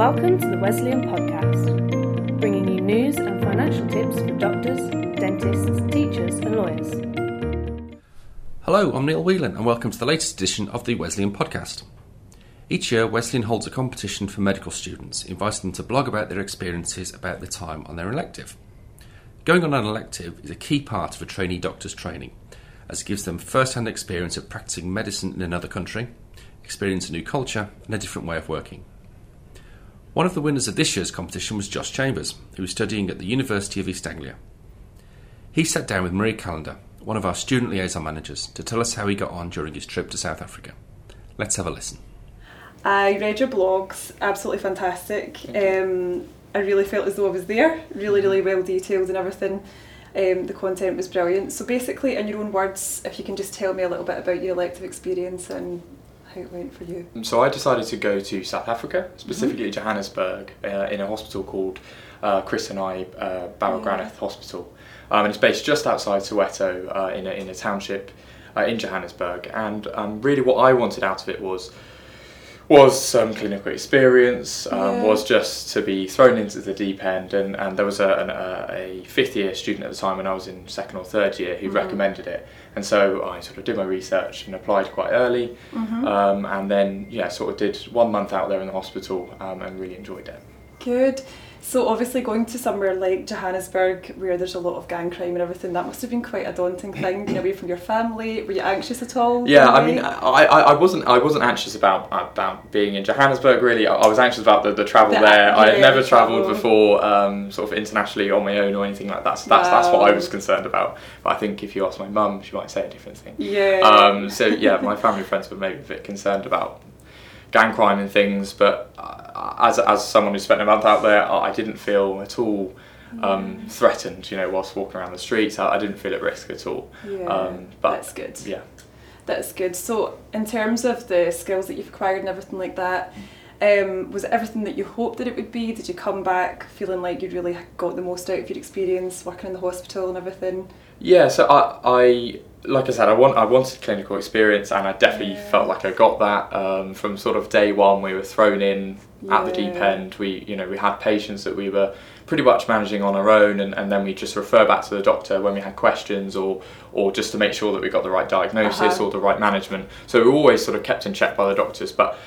Welcome to the Wesleyan Podcast, bringing you news and financial tips for doctors, dentists, teachers, and lawyers. Hello, I'm Neil Whelan, and welcome to the latest edition of the Wesleyan Podcast. Each year, Wesleyan holds a competition for medical students, inviting them to blog about their experiences about the time on their elective. Going on an elective is a key part of a trainee doctor's training, as it gives them first hand experience of practicing medicine in another country, experience a new culture, and a different way of working. One of the winners of this year's competition was Josh Chambers, who was studying at the University of East Anglia. He sat down with Maria Callandar, one of our student liaison managers, to tell us how he got on during his trip to South Africa. Let's have a listen. I read your blogs, absolutely fantastic. Um, I really felt as though I was there, really, really well detailed and everything. Um, the content was brilliant. So, basically, in your own words, if you can just tell me a little bit about your elective experience and how it went for you. So I decided to go to South Africa, specifically Mm-hmm. Johannesburg, uh, in a hospital called uh, Chris Hani uh, Baragwanath Yeah. Hospital, um, and it's based just outside Soweto uh, in a in a township uh, in Johannesburg. And um, really, what I wanted out of it was was some clinical experience, um, Yeah. was just to be thrown into the deep end. And, and there was a, an, a, a fifth year student at the time when I was in second or third year who Mhm. recommended it. And so I sort of did my research and applied quite early. Mm-hmm. Um, and then, yeah, sort of did one month out there in the hospital um, and really enjoyed it. Good. So, obviously, going to somewhere like Johannesburg where there's a lot of gang crime and everything, that must have been quite a daunting thing, being away from your family. Were you anxious at all? Yeah, I mean. I, I, I wasn't I wasn't anxious about about being in Johannesburg really. I, I was anxious about the, the travel The- there. I had never travelled travel. before, um, sort of internationally on my own or anything like that. So that's that's what I was concerned about. But I think if you ask my mum, she might say a different thing. yeah. Um, so yeah, my family and friends were maybe a bit concerned about gang crime and things, but uh, as as someone who spent a month out there, I didn't feel at all um, threatened. You know, whilst walking around the streets, I, I didn't feel at risk at all. yeah. um, but- that's good. Yeah. That's good. So, in terms of the skills that you've acquired and everything like that, um, was it everything that you hoped that it would be? Did you come back feeling like you'd really got the most out of your experience working in the hospital and everything? Yeah, so I, I like I said, I want I wanted clinical experience, and I definitely Yeah. felt like I got that um, from sort of day one. We were thrown in at the deep end. We you know we had patients that we were pretty much managing on our own, and, and then we just refer back to the doctor when we had questions or or just to make sure that we got the right diagnosis Uh-huh. or the right management. So we were always sort of kept in check by the doctors, but.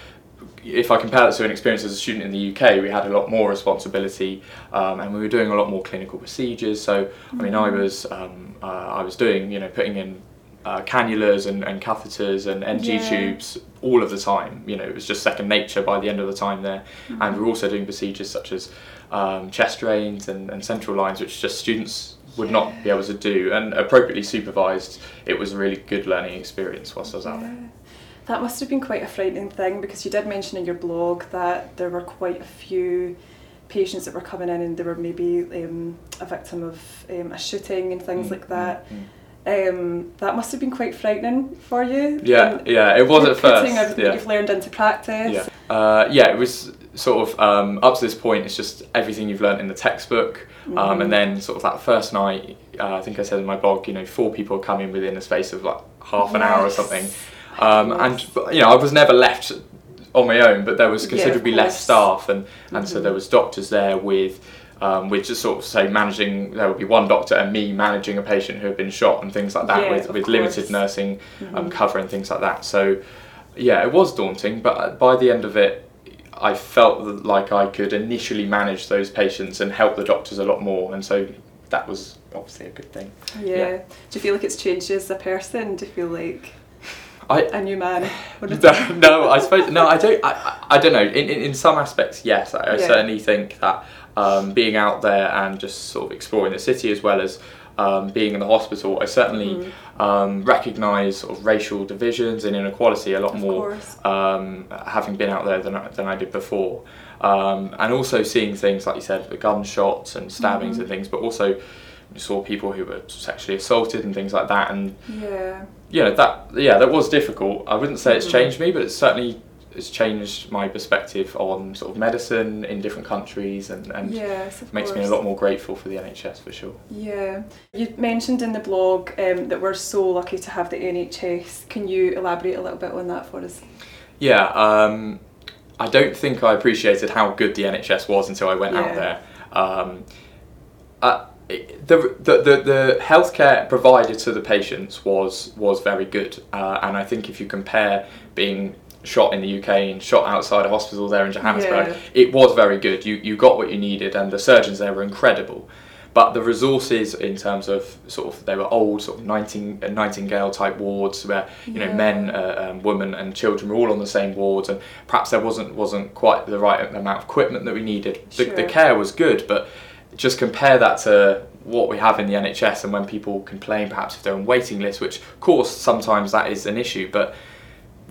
If I compare that to an experience as a student in the UK, we had a lot more responsibility, um, and we were doing a lot more clinical procedures. So, I mean, I was um, uh, I was doing you know putting in uh, cannulas and, and catheters and NG Yeah. tubes all of the time. You know, it was just second nature by the end of the time there. And we were also doing procedures such as um, chest drains and, and central lines, which just students would not be able to do. And appropriately supervised, it was a really good learning experience whilst I was out there. That must have been quite a frightening thing because you did mention in your blog that there were quite a few patients that were coming in and they were maybe um, a victim of um, a shooting and things Mm, like that. mm, mm. Um, that must have been quite frightening for you. Yeah, And yeah, it was at first. Putting everything yeah. you've learned into practice. Yeah, uh, yeah. It was sort of um, up to this point. It's just everything you've learned in the textbook, um, Mhm. and then sort of that first night. Uh, I think I said in my blog, you know, four people come in within a space of like half an hour or something, um, and you know, I was never left on my own, but there was Yeah, considerably less staff, and and so Mhm. there was doctors there with. Um, with just sort of say managing, there would be one doctor and me managing a patient who had been shot and things like that, Yeah, with, with limited nursing um, Mhm. cover and things like that. So, yeah, it was daunting, but by the end of it, I felt like I could initially manage those patients and help the doctors a lot more, and so that was obviously a good thing. yeah. Yeah. Do you feel like it's changed you as a person? Do you feel like I a new man? No, no, I suppose no, I don't. I, I don't know. In, in in some aspects, yes, I, I Yeah. certainly think that um, being out there and just sort of exploring the city as well as um, being in the hospital, I certainly Mhm. um, recognise sort of racial divisions and inequality a lot Of more um, having been out there than I, than I did before. Um, and also seeing things like you said, the gunshots and stabbings Mhm. and things, but also you saw people who were sexually assaulted and things like that. And Yeah. you know that yeah, that was difficult. I wouldn't say it's Mhm. changed me, but it's certainly it's changed my perspective on sort of medicine in different countries and, and yes, makes course. me a lot more grateful for the NHS for sure. Yeah. You mentioned in the blog um, that we're so lucky to have the NHS. Can you elaborate a little bit on that for us? Yeah, um, I don't think I appreciated how good the NHS was until I went out there. Um, uh, it- the, the, the, the healthcare provided to the patients was was very good, uh, and I think if you compare being shot in the UK and shot outside a hospital there in Johannesburg, Yeah. it was very good. You you got what you needed, and the surgeons there were incredible. But the resources in terms of sort of they were old sort of uh, Nightingale type wards where you know Yeah. men, uh, um, women, and children were all on the same wards, and perhaps there wasn't wasn't quite the right amount of equipment that we needed. The, the care was good, but just compare that to what we have in the NHS, and when people complain, perhaps if they're on waiting lists, which of course sometimes that is an issue, but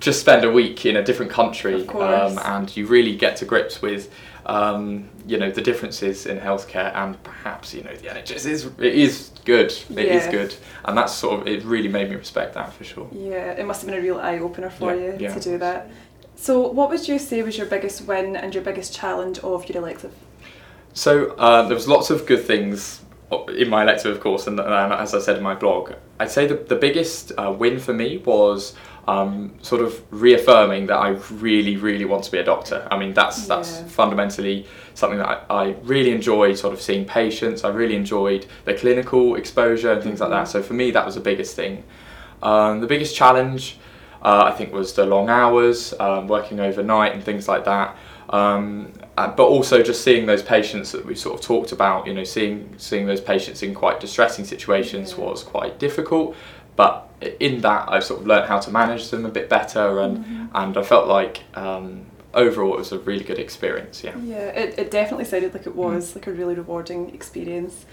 just spend a week in a different country um, and you really get to grips with um, you know the differences in healthcare and perhaps you know the NHS is it is good it is good and that's sort of it really made me respect that for sure Yeah, it must have been a real eye opener for Yeah, you yeah. to do that. So, what would you say was your biggest win and your biggest challenge of your elective? So uh, there was lots of good things in my elective, of course, and, and as I said in my blog, I'd say the, the biggest uh, win for me was um, sort of reaffirming that I really, really want to be a doctor. I mean, that's that's fundamentally something that I, I really enjoyed, sort of seeing patients. I really enjoyed the clinical exposure and things like that. So for me, that was the biggest thing. Um, the biggest challenge, uh, I think, was the long hours, um, working overnight and things like that. Um, uh, but also just seeing those patients that we sort of talked about, you know, seeing seeing those patients in quite distressing situations Yeah. was quite difficult. But in that, I've sort of learned how to manage them a bit better, and and I felt like um, overall it was a really good experience. Yeah. Yeah, it, it definitely sounded like it was like a really rewarding experience.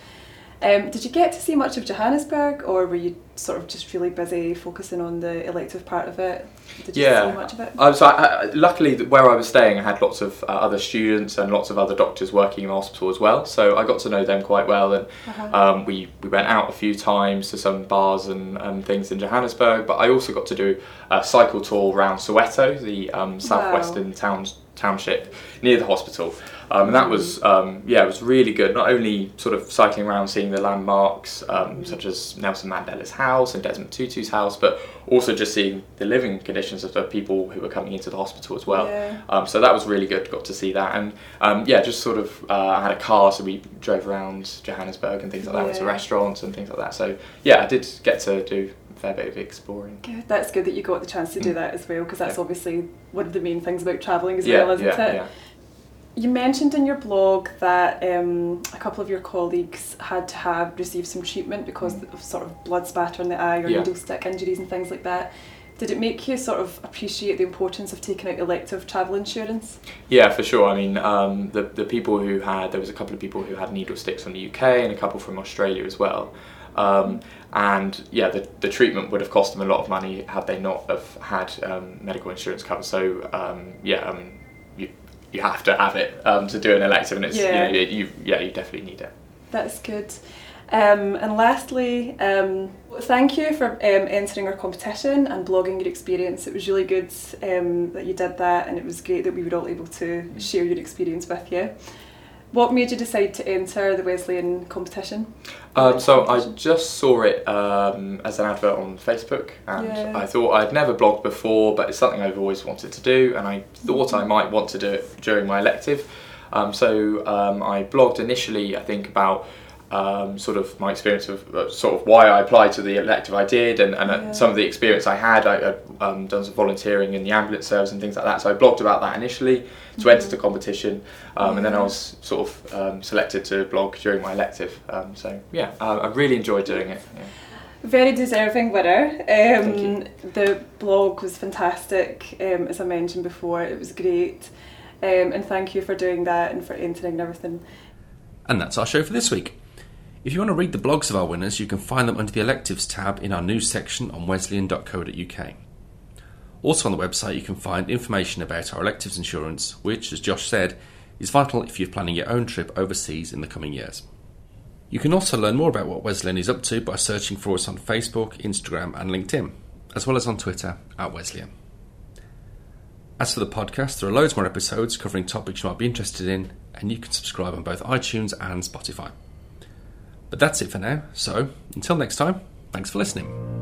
Um, did you get to see much of Johannesburg, or were you sort of just really busy focusing on the elective part of it? Did you Yeah. see much of it? Um, so I, I, luckily, where I was staying, I had lots of uh, other students and lots of other doctors working in the hospital as well. So I got to know them quite well, and Uh-huh. um, we we went out a few times to some bars and, and things in Johannesburg. But I also got to do a cycle tour around Soweto, the um, southwestern towns township near the hospital. Um, and that was um, yeah, it was really good. Not only sort of cycling around, seeing the landmarks um, such as Nelson Mandela's house and Desmond Tutu's house, but also just seeing the living conditions of the people who were coming into the hospital as well. Yeah. Um, so that was really good. Got to see that, and um, yeah, just sort of uh, I had a car, so we drove around Johannesburg and things like that, went to restaurants and things like that. So yeah, I did get to do fair bit of exploring. Good. That's good that you got the chance to do Mm. that as well, because that's Yeah. obviously one of the main things about travelling as yeah, well, isn't yeah, it? yeah. You mentioned in your blog that um, a couple of your colleagues had to have received some treatment because of sort of blood spatter in the eye or Mm. Needle stick injuries and things like that. Did it make you sort of appreciate the importance of taking out elective travel insurance? Yeah, for sure. I mean, um, the the people who had there was a couple of people who had needle sticks from the UK and a couple from Australia as well. Um, and yeah, the, the treatment would have cost them a lot of money had they not have had um, medical insurance cover. So um, yeah, um, you you have to have it um, to do an elective, and it's Yeah. you, know, you yeah you definitely need it. That's good. Um, and lastly, um, thank you for um, entering our competition and blogging your experience. It was really good um, that you did that, and it was great that we were all able to share your experience with you. What made you decide to enter the Wesleyan competition? Um, so I just saw it um, as an advert on Facebook, and Yeah. I thought I'd never blogged before, but it's something I've always wanted to do, and I thought I might want to do it during my elective. Um, so um, I blogged initially, I think about um, sort of my experience of uh, sort of why I applied to the elective I did, and, and uh, Yeah. some of the experience I had. I had um, done some volunteering in the ambulance service and things like that. So I blogged about that initially to enter the competition, um, and then I was sort of um, selected to blog during my elective. Um, so yeah, uh, I really enjoyed doing it. Yeah. Very deserving winner. Um, The blog was fantastic, um, as I mentioned before. It was great. Um, and thank you for doing that and for entering and everything. And that's our show for this week. If you want to read the blogs of our winners, you can find them under the electives tab in our news section on wesleyan.co.uk. Also on the website, you can find information about our electives insurance, which, as Josh said, is vital if you're planning your own trip overseas in the coming years. You can also learn more about what Wesleyan is up to by searching for us on Facebook, Instagram, and LinkedIn, as well as on Twitter at Wesleyan. As for the podcast, there are loads more episodes covering topics you might be interested in, and you can subscribe on both iTunes and Spotify. But that's it for now, so until next time, thanks for listening.